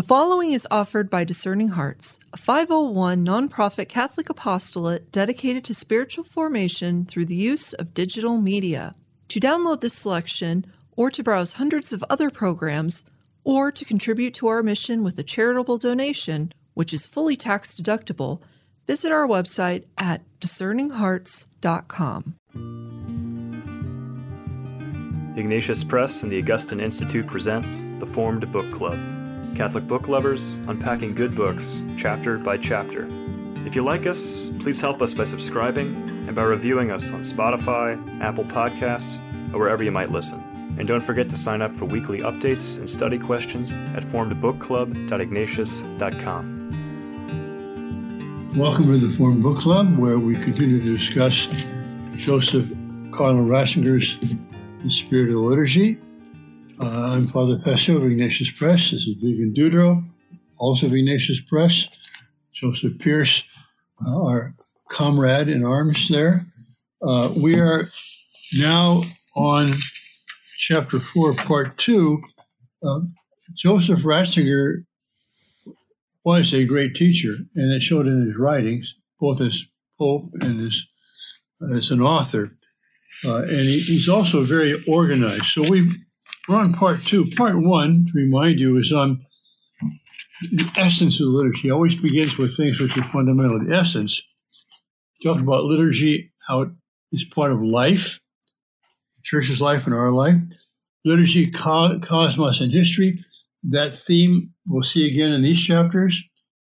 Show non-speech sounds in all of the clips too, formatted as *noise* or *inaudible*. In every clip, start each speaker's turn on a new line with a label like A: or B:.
A: The following is offered by Discerning Hearts, a 501 nonprofit Catholic apostolate dedicated to spiritual formation through the use of digital media. To download this selection, or to browse hundreds of other programs, or to contribute to our mission with a charitable donation, which is fully tax deductible, visit our website at discerninghearts.com.
B: Ignatius Press and the Augustine Institute present the Formed Book Club. Catholic book lovers unpacking good books, chapter by chapter. If you like us, please help us by subscribing and by reviewing us on Spotify, Apple Podcasts, or wherever you might listen. And don't forget to sign up for weekly updates and study questions at formedbookclub.ignatius.com.
C: Welcome to the Formed Book Club, where we continue to discuss Joseph Cardinal Ratzinger's The Spirit of the Liturgy. Uh, I'm Father Fessio of Ignatius Press. This is Vivian Dudro, also of Ignatius Press. Joseph Pearce, uh, our comrade in arms there. Uh, we are now on chapter 4, part 2. Uh, Joseph Ratzinger was a great teacher, and it showed in his writings, both as Pope and as, as an author. Uh, and he, he's also very organized. So we we're on part two. Part one, to remind you, is on the essence of the liturgy. It always begins with things which are fundamental. The essence. Talk about liturgy, how it is part of life, church's life and our life. Liturgy, co- cosmos, and history. That theme we'll see again in these chapters.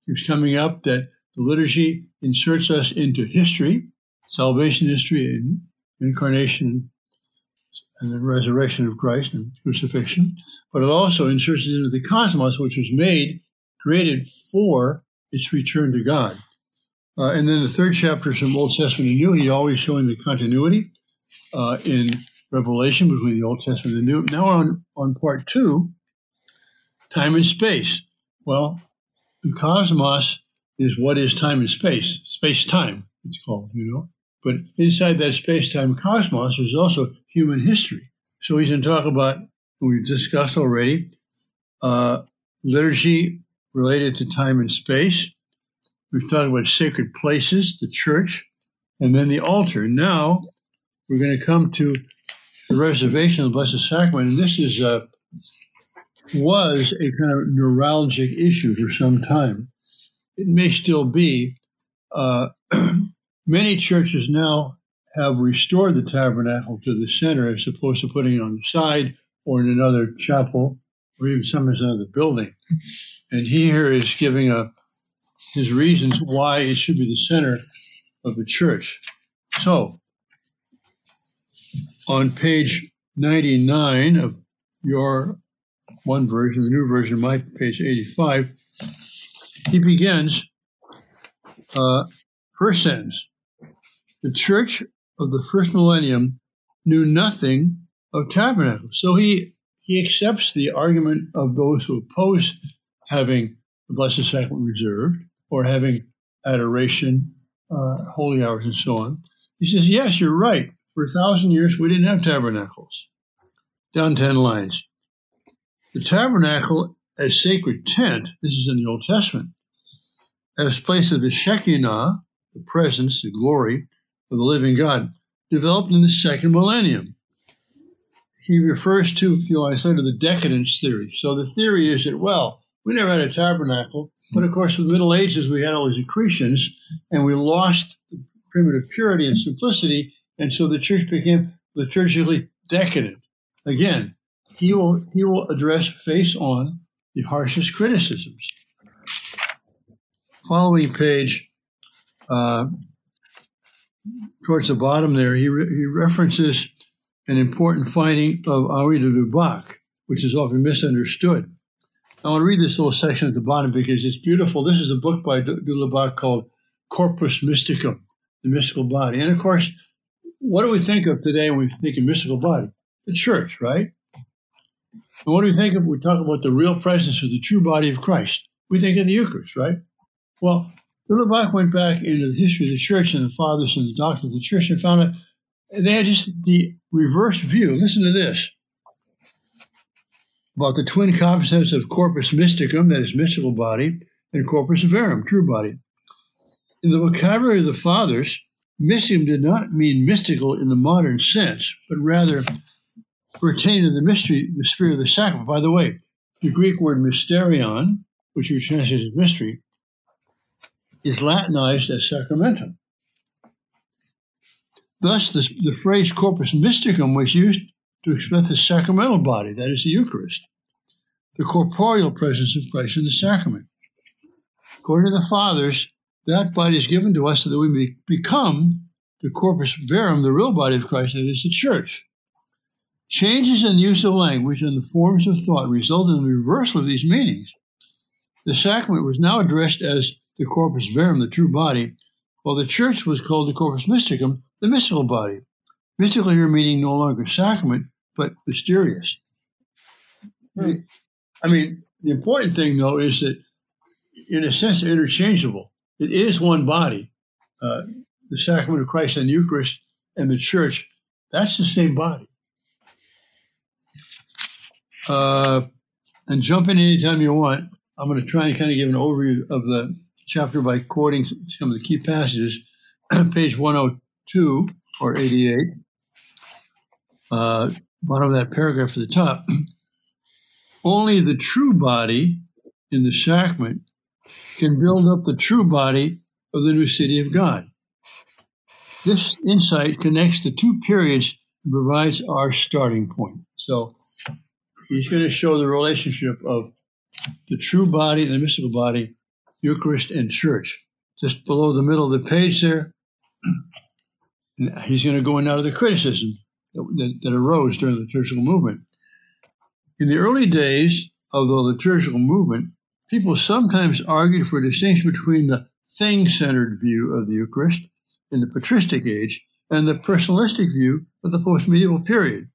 C: Keeps coming up that the liturgy inserts us into history, salvation history, and incarnation and the resurrection of Christ and crucifixion, but it also inserts into the cosmos, which was made, created for its return to God. Uh, and then the third chapter from Old Testament and New. He's always showing the continuity uh, in Revelation between the Old Testament and the New. Now on, on part two, time and space. Well, the cosmos is what is time and space, space time, it's called, you know. But inside that space time cosmos, there's also human history. So he's going to talk about, we've discussed already, uh, liturgy related to time and space. We've talked about sacred places, the church, and then the altar. Now we're going to come to the reservation of the Blessed Sacrament. And this is a, was a kind of neuralgic issue for some time. It may still be. Uh, *clears throat* many churches now have restored the tabernacle to the center as opposed to putting it on the side or in another chapel or even sometimes another building. And he here is giving a, his reasons why it should be the center of the church. So, on page 99 of your one version, the new version, my page 85, he begins, uh, first sentence, the church of the first millennium knew nothing of tabernacles. So he, he accepts the argument of those who oppose having the Blessed Sacrament reserved or having adoration, uh, holy hours, and so on. He says, Yes, you're right. For a thousand years, we didn't have tabernacles. Down 10 lines. The tabernacle as sacred tent, this is in the Old Testament, as place of the Shekinah, the presence, the glory, of the living God, developed in the second millennium. He refers to, you know, I said, to the decadence theory. So the theory is that, well, we never had a tabernacle, but of course, in the Middle Ages, we had all these accretions, and we lost primitive purity and simplicity, and so the church became liturgically decadent. Again, he will he will address face on the harshest criticisms. Following page, uh, towards the bottom there, he, re- he references an important finding of Henri de Lubac, which is often misunderstood. I want to read this little section at the bottom because it's beautiful. This is a book by de Lubac called Corpus Mysticum, the mystical body. And of course, what do we think of today when we think of mystical body? The church, right? And what do we think of when we talk about the real presence of the true body of Christ? We think of the Eucharist, right? Well, Lubac went back into the history of the church and the fathers and the doctors of the church and found that they had just the reverse view. Listen to this. about the twin concepts of corpus mysticum, that is mystical body, and corpus verum, true body. In the vocabulary of the fathers, mysticum did not mean mystical in the modern sense, but rather pertaining to the mystery, the spirit of the sacrament. By the way, the Greek word mysterion, which we translate as mystery, is Latinized as sacramentum. Thus, the, the phrase corpus mysticum was used to express the sacramental body, that is the Eucharist, the corporeal presence of Christ in the sacrament. According to the fathers, that body is given to us so that we may become the corpus verum, the real body of Christ, that is the church. Changes in the use of language and the forms of thought resulted in the reversal of these meanings. The sacrament was now addressed as the corpus verum, the true body, while the church was called the corpus mysticum, the mystical body. Mystical here meaning no longer sacrament, but mysterious. Hmm. I mean, the important thing, though, is that in a sense, they're interchangeable. It is one body. Uh, the sacrament of Christ and the Eucharist and the church, that's the same body. Uh, and jump in anytime you want. I'm going to try and kind of give an overview of the chapter by quoting some of the key passages. *clears throat* Page 102 or 88, uh, bottom of that paragraph at the top. *clears throat* Only the true body in the sacrament can build up the true body of the new city of God. This insight connects the two periods and provides our starting point. So he's going to show the relationship of the true body and the mystical body, Eucharist and church. Just below the middle of the page there, *clears throat* he's going to go in now to the criticism that, that, that arose during the liturgical movement. In the early days of the liturgical movement, people sometimes argued for a distinction between the thing centered view of the Eucharist in the patristic age and the personalistic view of the post medieval period.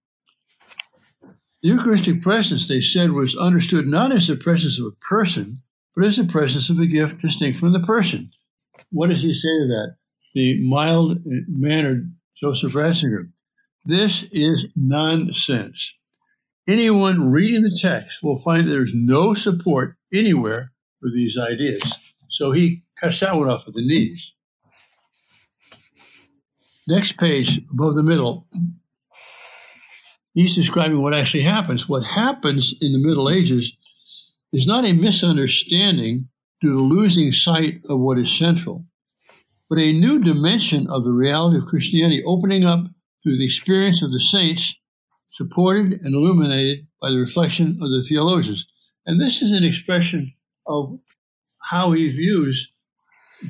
C: The Eucharistic presence, they said, was understood not as the presence of a person, but the presence of a gift distinct from the person. What does he say to that? The mild mannered Joseph Ratzinger. This is nonsense. Anyone reading the text will find there's no support anywhere for these ideas. So he cuts that one off at the knees. Next page, above the middle, he's describing what actually happens. What happens in the Middle Ages is not a misunderstanding due to losing sight of what is central, but a new dimension of the reality of Christianity opening up through the experience of the saints, supported and illuminated by the reflection of the theologians. And this is an expression of how he views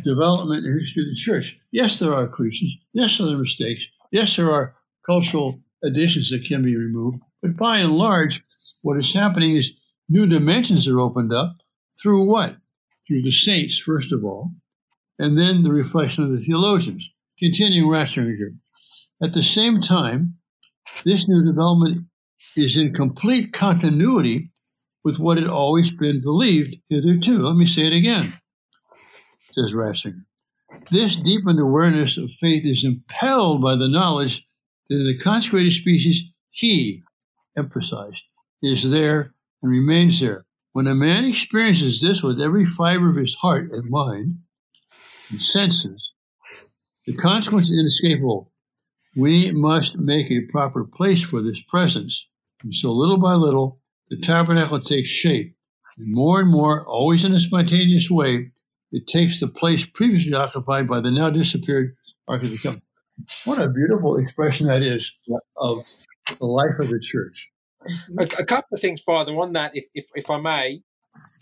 C: development and history of the church. Yes, there are creations. Yes, there are mistakes. Yes, there are cultural additions that can be removed. But by and large, what is happening is new dimensions are opened up through what? Through the saints, first of all, and then the reflection of the theologians. Continuing Ratzinger. At the same time, this new development is in complete continuity with what had always been believed hitherto. Let me say it again, says Ratzinger. This deepened awareness of faith is impelled by the knowledge that in the consecrated species, He, emphasized, is there and remains there. When a man experiences this with every fiber of his heart and mind and senses, the consequence is inescapable. We must make a proper place for this presence. And so, little by little, the tabernacle takes shape. And more and more, always in a spontaneous way, it takes the place previously occupied by the now disappeared Ark of the Covenant. What a beautiful expression that is of the life of the church.
D: A, a couple of things, Father, on that, if, if, if I may.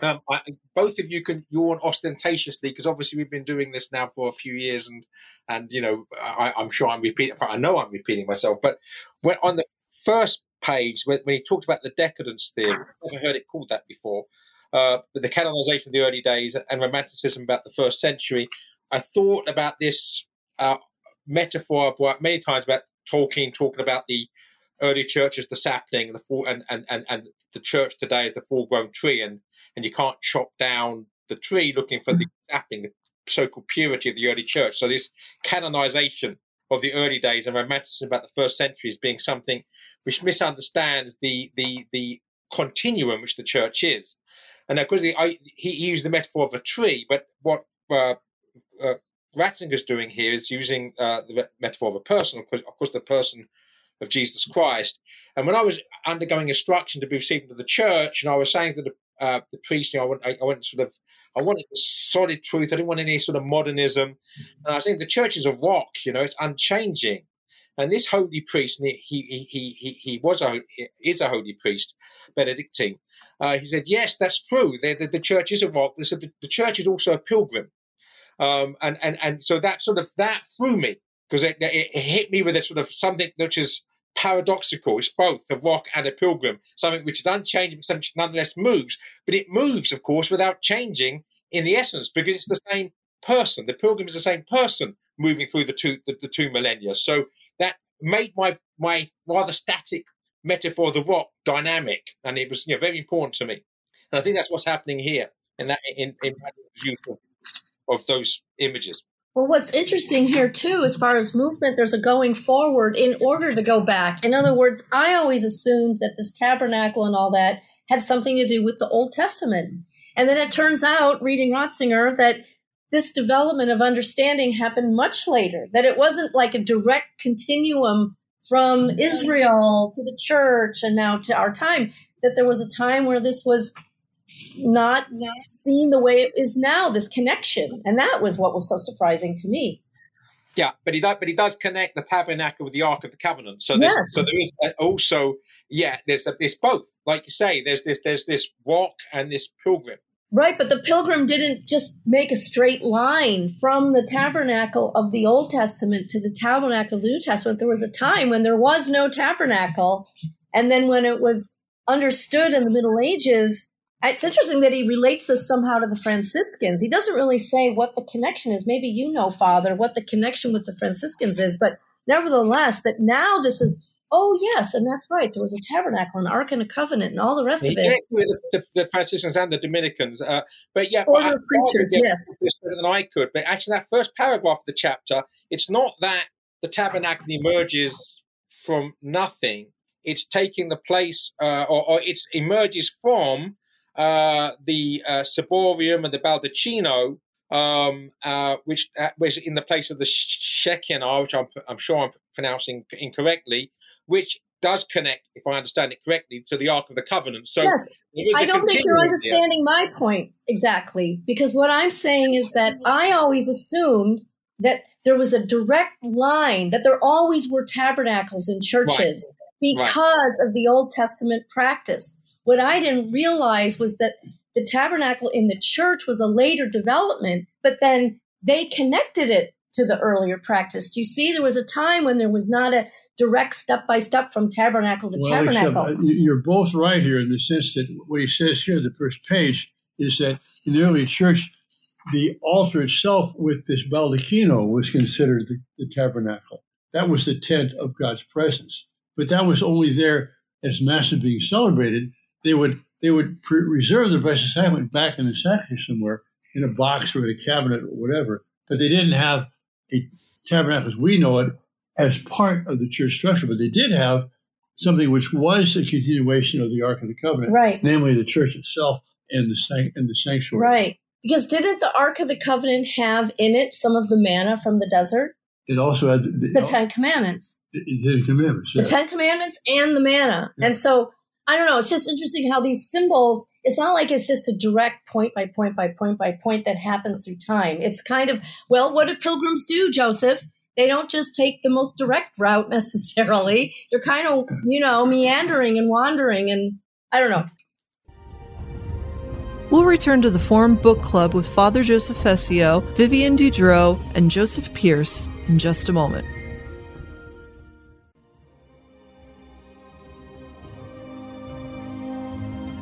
D: Um, I, both of you can yawn ostentatiously because obviously we've been doing this now for a few years, and and you know I, am sure I'm repeating. I know I'm repeating myself, but when on the first page when, when he talked about the decadence theory, I've never heard it called that before. Uh, the canonization of the early days and romanticism about the first century. I thought about this uh, metaphor I brought many times about Tolkien talking about the early church is the sapling, the full, and, and, and, and the church today is the full grown tree, and, and you can't chop down the tree looking for the sapling, the so called purity of the early church. So, this canonization of the early days and romanticism about the first century as being something which misunderstands the, the, the continuum which the church is. And of course, he, I, he used the metaphor of a tree, but what uh, uh, Ratzinger's doing here is using uh, the metaphor of a person, of course, of course, the person of Jesus Christ. And when I was undergoing instruction to be received into the church, and I was saying to the, uh, the priest, you know, I went, I, I sort of, I wanted the solid truth. I didn't want any sort of modernism. And I was saying the church is a rock, you know, it's unchanging. And this holy priest, he he he he, he was a is a holy priest, Benedictine. Uh, he said, "Yes, that's true. The, the, the church is a rock. The, the church is also a pilgrim." Um, and and and so that sort of that threw me because it, it, it, hit me with a sort of something which is paradoxical. It's both a rock and a pilgrim, something which is unchanging, something which nonetheless moves. But it moves, of course, without changing in the essence because it's the same person. The pilgrim is the same person moving through the two the, the two millennia. So that made my my rather static metaphor the rock dynamic, and it was you know very important to me. And I think that's what's happening here in that in, in use of, of those images.
E: Well, what's interesting here too, as far as movement, there's a going forward in order to go back. In other words, I always assumed that this tabernacle and all that had something to do with the Old Testament. And then it turns out, reading Ratzinger, that this development of understanding happened much later, that it wasn't like a direct continuum from Israel to the church and now to our time, that there was a time where this was not seen the way it is now, this connection. And that was what was so surprising to me.
D: Yeah, but he does, but he does connect the tabernacle with the Ark of the Covenant. So there's, yes. so there is uh, also, yeah, there's a, it's both. Like you say, there's this, there's this walk and this pilgrim.
E: Right, but the pilgrim didn't just make a straight line from the tabernacle of the Old Testament to the tabernacle of the New Testament. There was a time when there was no tabernacle. And then when it was understood in the Middle Ages, it's interesting that he relates this somehow to the Franciscans. He doesn't really say what the connection is. Maybe you know, Father, what the connection with the Franciscans is, but nevertheless, that now this is Oh yes, and that's right. There was a tabernacle, an ark, and a covenant, and all the rest of it.
D: With the, the, the, Franciscans and the Dominicans, uh, but yeah,
E: well, but preachers, yes,
D: better than I could. But actually, that first paragraph of the chapter, it's not that the tabernacle emerges from nothing. It's taking the place, uh, or, or it emerges from uh, the uh, Ciborium and the Baldacchino, um, uh, which uh, was in the place of the Shekinah, which I'm, I'm, sure I'm pronouncing incorrectly, which does connect, if I understand it correctly, to the Ark of the Covenant. So
E: yes. I don't think you're understanding my point exactly, because what I'm saying is that I always assumed that there was a direct line, that there always were tabernacles in churches right. because right. of the Old Testament practice. What I didn't realize was that the tabernacle in the church was a later development, but then they connected it to the earlier practice. Do you see? There was a time when there was not a direct step by step from tabernacle to well, tabernacle.
C: Uh, except, you're both right here in the sense that what he says here, the first page, is that in the early church, the altar itself with this baldacchino was considered the, the tabernacle. That was the tent of God's presence. But that was only there as Mass is being celebrated. They would they would pre- reserve the precious sacrament back in the sacristy somewhere in a box or in a cabinet or whatever. But they didn't have a tabernacle as we know it as part of the church structure, but they did have something which was a continuation of the Ark of the Covenant,
E: right?
C: Namely, the church itself and the and the sanctuary,
E: right? Because didn't the Ark of the Covenant have in it some of the manna from the desert?
C: It also had the,
E: the, the Ten Commandments.
C: The, the Ten Commandments,
E: yeah. the Ten Commandments, and the manna, yeah. and so I don't know. It's just interesting how these symbols, it's not like it's just a direct point by point by point by point that happens through time. It's kind of, well, what do pilgrims do, Joseph? They don't just take the most direct route *laughs* necessarily. They're kind of, you know, meandering and wandering and I don't know.
A: We'll return to the Formed Book Club with Father Joseph Fessio, Vivian Dudro, and Joseph Pearce in just a moment.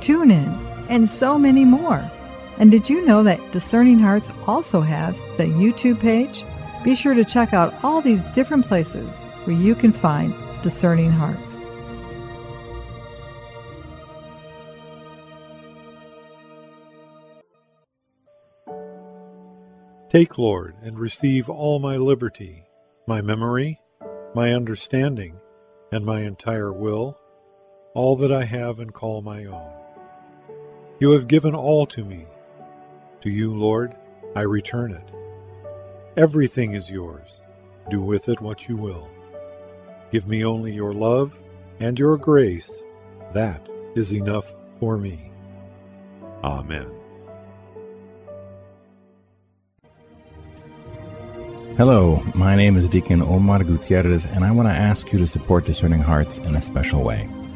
F: TuneIn, and so many more. And did you know that Discerning Hearts also has the YouTube page? Be sure to check out all these different places where you can find Discerning Hearts.
G: Take, Lord, and receive all my liberty, my memory, my understanding, and my entire will, all that I have and call my own. You have given all to me. To you, Lord, I return it. Everything is yours. Do with it what you will. Give me only your love and your grace. That is enough for me. Amen.
H: Hello, my name is Deacon Omar Gutierrez, and I want to ask you to support Discerning Hearts in a special way.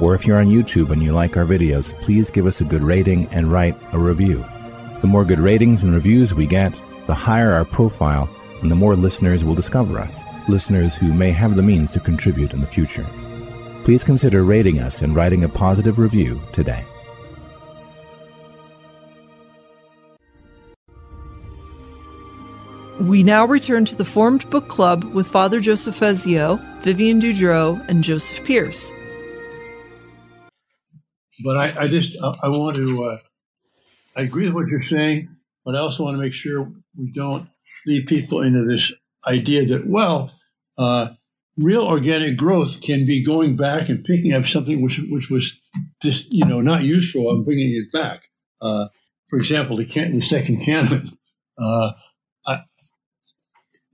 H: or if you're on YouTube and you like our videos, please give us a good rating and write a review. The more good ratings and reviews we get, the higher our profile and the more listeners will discover us, listeners who may have the means to contribute in the future. Please consider rating us and writing a positive review today.
A: We now return to the formed book club with Father Joseph Fessio, Vivian Dudro, and Joseph Pearce.
C: But I, I just I, I want to uh, I agree with what you're saying, but I also want to make sure we don't lead people into this idea that well, uh, real organic growth can be going back and picking up something which which was just you know not useful and bringing it back. Uh, for example, the, can, the second canon. Uh,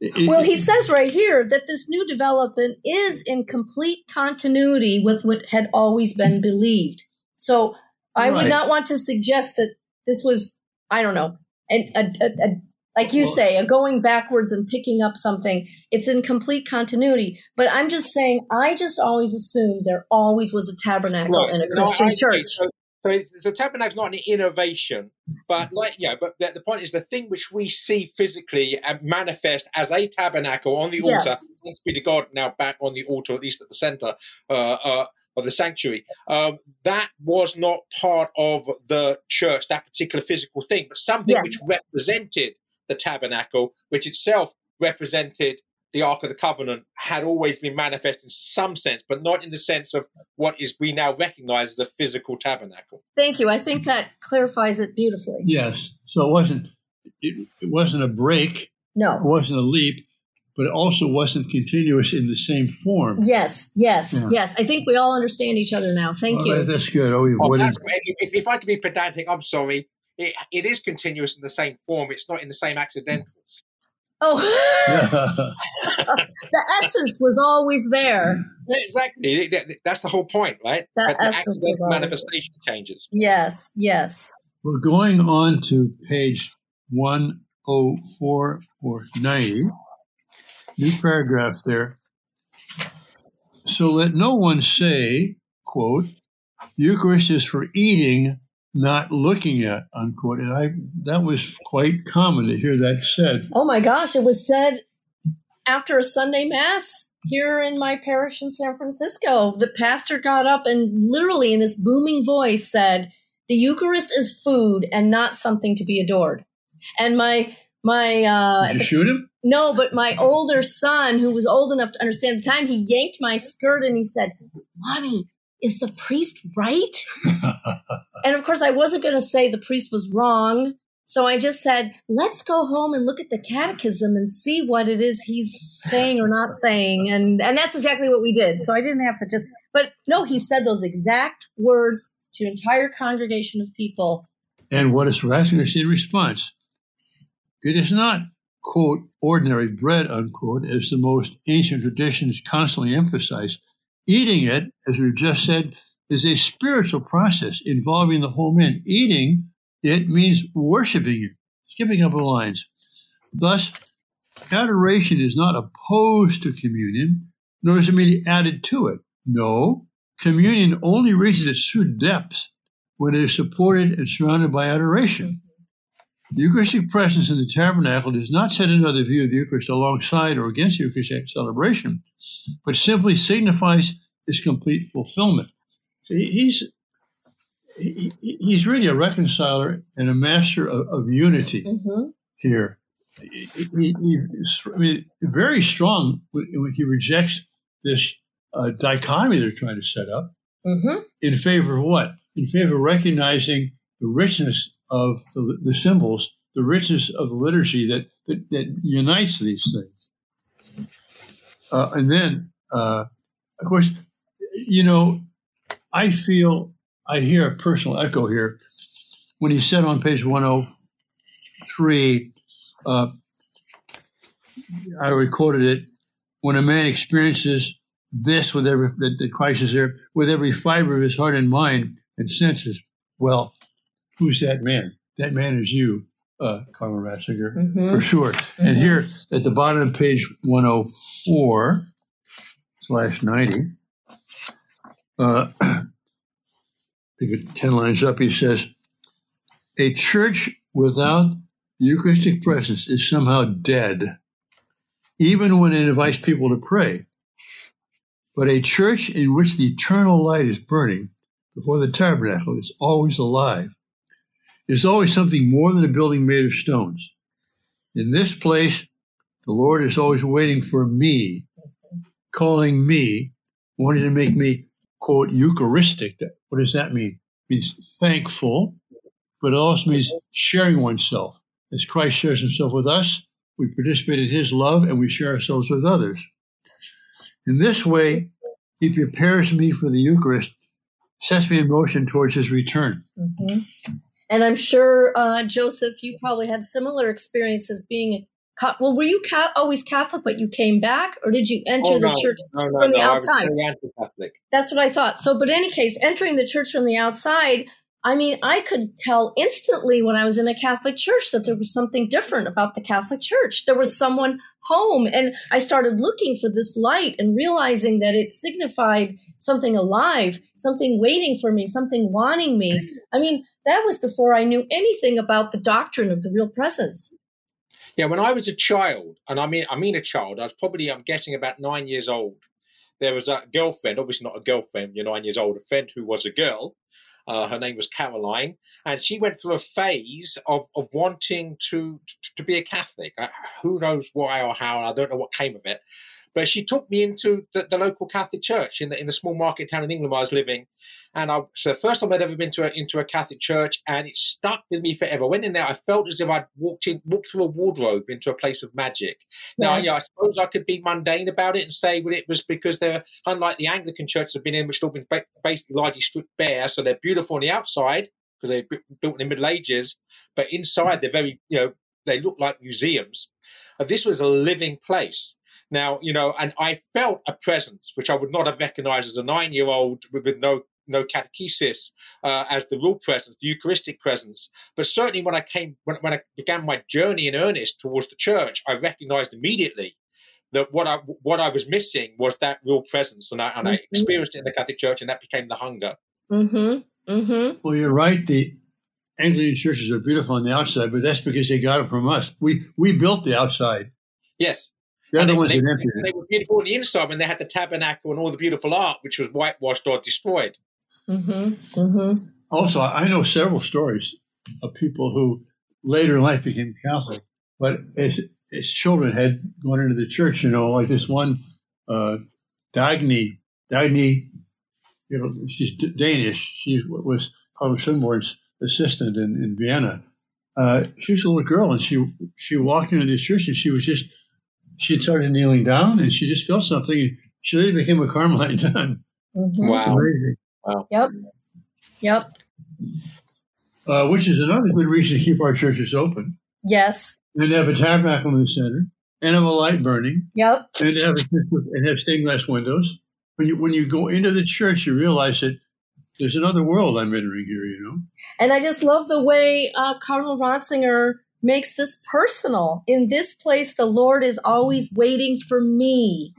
E: it, well, he says right here that this new development is in complete continuity with what had always been believed. So I right. would not want to suggest that this was, I don't know, a, a, a, like you well, say, a going backwards and picking up something. It's in complete continuity. But I'm just saying, I just always assumed there always was a tabernacle right. in a Christian no, church.
D: So, so the tabernacle is not an innovation, but like yeah, but the, the, point is the thing which we see physically manifest as a tabernacle on the altar. Yes. Thanks be to God, now back on the altar, at least at the center uh, uh, of the sanctuary. Um, that was not part of the church, that particular physical thing, but something yes. which represented the tabernacle, which itself represented the Ark of the Covenant had always been manifest in some sense, but not in the sense of what is we now recognize as a physical tabernacle.
E: Thank you. I think that clarifies it beautifully.
C: Yes. So it wasn't it, it wasn't a break.
E: No.
C: It wasn't a leap, but it also wasn't continuous in the same form.
E: Yes, yes, yeah. yes. I think we all understand each other now. Thank
C: well,
E: you.
C: That's good. Oh,
D: oh that's, if, if I could be pedantic, I'm sorry. It, it is continuous in the same form. It's not in the same accidentals.
E: Oh, *laughs* *laughs* the essence was always there.
D: exactly. That's the whole point, right?
E: That the essence
D: was manifestation there. changes.
E: Yes, yes.
C: We're going on to page 104 or 90. New paragraph there. So let no one say, quote, Eucharist is for eating not looking at unquote. And i that was quite common to hear that said.
E: Oh my gosh it was said after a sunday mass here in my parish in san francisco. The pastor got up and literally in this booming voice said the eucharist is food and not something to be adored. And my my uh
C: Did you shoot him
E: no but my older son who was old enough to understand the time he yanked my skirt and he said mommy is the priest right? *laughs* and of course, I wasn't going to say the priest was wrong. So I just said, let's go home and look at the catechism and see what it is he's saying or not saying. And, and that's exactly what we did. So I didn't have to just, but no, he said those exact words to an entire congregation of people.
C: And what is Ratzinger in response? It is not, quote, ordinary bread, unquote, as the most ancient traditions constantly emphasize. Eating it, as we've just said, is a spiritual process involving the whole man. Eating It means worshiping you. Skipping up the lines. Thus, adoration is not opposed to communion, nor is it merely added to it. No, communion only reaches its true depths when it is supported and surrounded by adoration. The Eucharistic presence in the tabernacle does not set another view of the Eucharist alongside or against the Eucharistic celebration, but simply signifies its complete fulfillment. See, he's he, he's really a reconciler and a master of, of unity
E: Mm-hmm.
C: here. He, he, he- I mean, very strong when when he rejects this uh, dichotomy they're trying to set up
E: Mm-hmm.
C: in favor of what? In favor of recognizing the richness of the, the symbols, the richness of the liturgy that, that, that unites these things. Uh, and then, uh, of course, you know, I feel, I hear a personal echo here when he said on page 103, uh, I recorded it, when a man experiences this with every that, that Christ is there with every fiber of his heart and mind and senses. Well, who's that man? That man is you, uh, Carl Ratzinger,
E: Mhm.
C: for sure. And here at the bottom of page 104 slash 90, uh, *clears throat* I think 10 lines up, he says, A church without Eucharistic presence is somehow dead, even when it invites people to pray. But a church in which the eternal light is burning before the tabernacle is always alive. Is always something more than a building made of stones. In this place, the Lord is always waiting for me, calling me, wanting to make me, quote, Eucharistic. What does that mean? It means thankful, but it also means sharing oneself. As Christ shares himself with us, we participate in his love and we share ourselves with others. In this way, he prepares me for the Eucharist, sets me in motion towards his return.
E: hmm And I'm sure, uh, Joseph, you probably had similar experiences being. Ca- well, were you ca- always Catholic, but you came back, or did you enter
D: Oh,
E: the
D: no,
E: church
D: no, no,
E: from the
D: no, I was
E: outside? That's what I thought. So, but in any case, entering the church from the outside, I mean, I could tell instantly when I was in a Catholic church that there was something different about the Catholic church. There was someone home, and I started looking for this light and realizing that it signified something alive, something waiting for me, something wanting me. I mean, that was before I knew anything about the doctrine of the real presence.
D: Yeah, when I was a child, and I mean, I mean a child, I was probably, I'm guessing, about nine years old. There was a girlfriend, obviously not a girlfriend, you're nine years old, a friend who was a girl. Uh, her name was Caroline, and she went through a phase of, of wanting to, to to be a Catholic. Who knows why or how, I don't know what came of it. But she took me into the, the local Catholic church in the in the small market town in England where I was living, and I so the first time I'd ever been to a, into a Catholic church, and it stuck with me forever. I went in there, I felt as if I'd walked in, walked through a wardrobe into a place of magic. Now,
E: Yes.
D: yeah, I suppose I could be mundane about it and say, well, it was because they're unlike the Anglican churches I've been in, which have all been ba- basically largely stripped bare, so they're beautiful on the outside because they're built in the Middle Ages, but inside they're very, you know, they look like museums. This was a living place. Now, you know, and I felt a presence which I would not have recognized as a nine-year-old with, with no no catechesis uh, as the real presence, the Eucharistic presence. But certainly, when I came, when, when I began my journey in earnest towards the church, I recognized immediately that what I what I was missing was that real presence, and I and I
E: Mhm.
D: experienced it in the Catholic Church, and that became the hunger.
E: Mm-hmm. Mm-hmm.
C: Well, you're right. The Anglican churches are beautiful on the outside, but that's because they got it from us. We we built the outside.
D: Yes,
C: They're the
D: they,
C: ones
D: they-
C: that emptied
D: they were beautiful on the inside when they had the tabernacle and all the beautiful art, which was whitewashed or destroyed.
E: Mm-hmm. Mm-hmm.
C: Also, I know several stories of people who later in life became Catholic, but as as children had gone into the church. You know, like this one uh, Dagny Dagny. You know, she's D- Danish. She was Cardinal Schönborn's assistant in, in Vienna. Uh, she was a little girl, and she she walked into this church, and she was just she had started kneeling down, and she just felt something. She later became a Carmelite nun.
E: Mm-hmm.
C: It's amazing.
E: Yep. Yep.
C: Uh, which is another good reason to keep our churches open.
E: Yes.
C: and have a tabernacle in the center, and have a light burning,
E: Yep.
C: and have and have stained glass windows. When you when you go into the church, you realize that there's another world I'm entering here, you know.
E: And I just love the way uh, Cardinal Ratzinger makes this personal. In this place, the Lord is always waiting for me.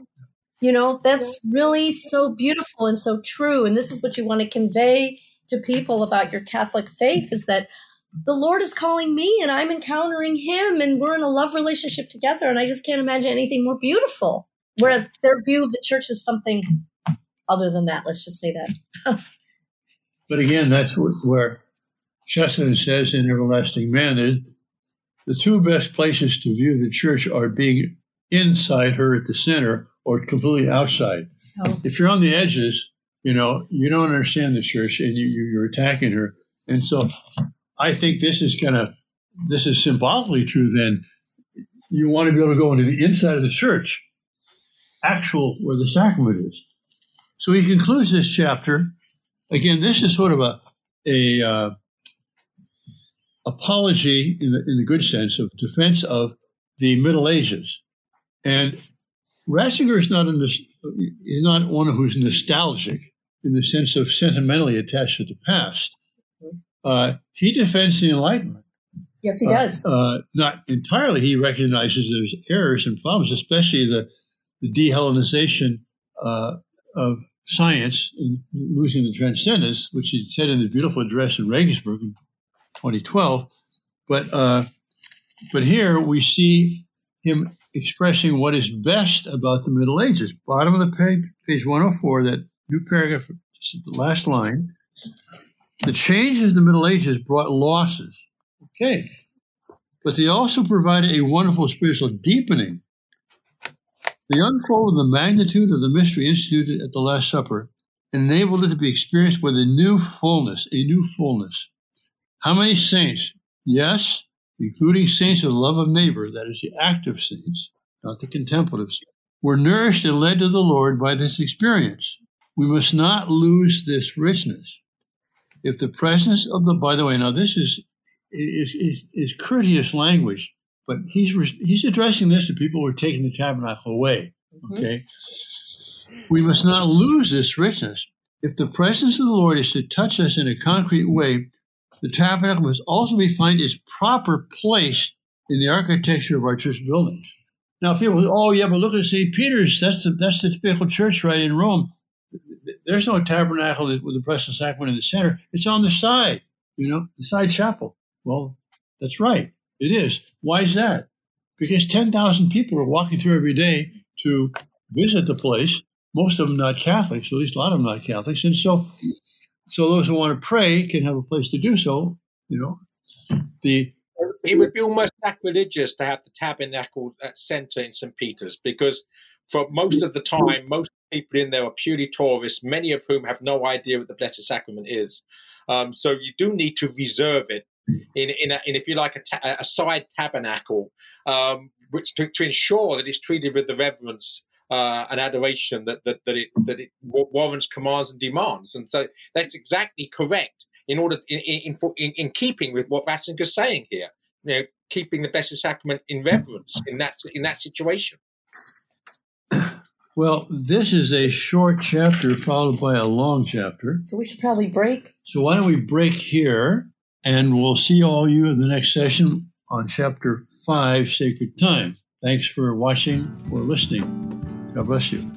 E: You know, that's really so beautiful and so true. And this is what you want to convey to people about your Catholic faith is that the Lord is calling me and I'm encountering him and we're in a love relationship together. And I just can't imagine anything more beautiful. Whereas their view of the church is something other than that. Let's just say that. *laughs*
C: but again, that's where Chesterton says in Everlasting Man the two best places to view the church are being inside her at the center or completely outside. Oh. If you're on the edges, you know, you don't understand the church and you, you're attacking her. And so I think this is kind of, this is symbolically true then. You want to be able to go into the inside of the church, actual where the sacrament is. So he concludes this chapter. Again, this is sort of a, a, uh, apology in the, in the good sense of defense of the Middle Ages. And Ratzinger is not, is not one who's nostalgic in the sense of sentimentally attached to the past. Uh, he defends the Enlightenment.
E: Yes, he does.
C: Uh, uh, not entirely. He recognizes there's errors and problems, especially the, the de-Hellenization uh, of science and losing the transcendence, which he said in the beautiful address in Regensburg in 2012. But uh, but here we see him expressing what is best about the Middle Ages. Bottom of the page, page 104, that new paragraph, the last line. The changes in the Middle Ages brought losses. Okay. But they also provided a wonderful spiritual deepening. They unfolded the magnitude of the mystery instituted at the Last Supper enabled it to be experienced with a new fullness, a new fullness. How many saints? Yes, including saints of the love of neighbor, that is the active saints, not the contemplatives, were nourished and led to the Lord by this experience. We must not lose this richness. If the presence of the, by the way, now this is is is, is courteous language, but he's he's addressing this to people who are taking the tabernacle away. Mm-hmm. Okay, we must not lose this richness. If the presence of the Lord is to touch us in a concrete way, the tabernacle must also be find its proper place in the architecture of our church buildings. Now, if people, say, oh yeah, but look at St. Peter's. That's the that's the typical church right in Rome. There's no tabernacle with the presence sacrament in the center. It's on the side, you know, the side chapel. Well, that's right. It is. Why is that? Because 10,000 people are walking through every day to visit the place. Most of them not Catholics, at least a lot of them not Catholics. And so so those who want to pray can have a place to do so. You know, the
D: it would be almost sacrilegious to have the tabernacle at center in St. Peter's because for most of the time, most people in there are purely tourists, many of whom have no idea what the Blessed Sacrament is. Um, so you do need to reserve it in, in, a, in if you like, a, ta- a side tabernacle, um, which to, to, ensure that it's treated with the reverence uh, an adoration that, that, that it that it warrants commands and demands, and so that's exactly correct in order in in, in, in keeping with what Ratzinger's saying here. You know, keeping the Blessed Sacrament in reverence in that in that situation.
C: Well, this is a short chapter followed by a long chapter.
E: So we should probably break.
C: So why don't we break here, and we'll see all you in the next session on chapter five, Sacred Time. Thanks for watching or listening. God bless you.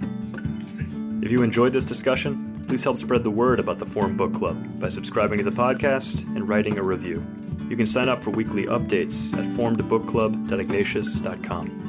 B: If you enjoyed this discussion, please help spread the word about the Formed Book Club by subscribing to the podcast and writing a review. You can sign up for weekly updates at formedbookclub.ignatius.com.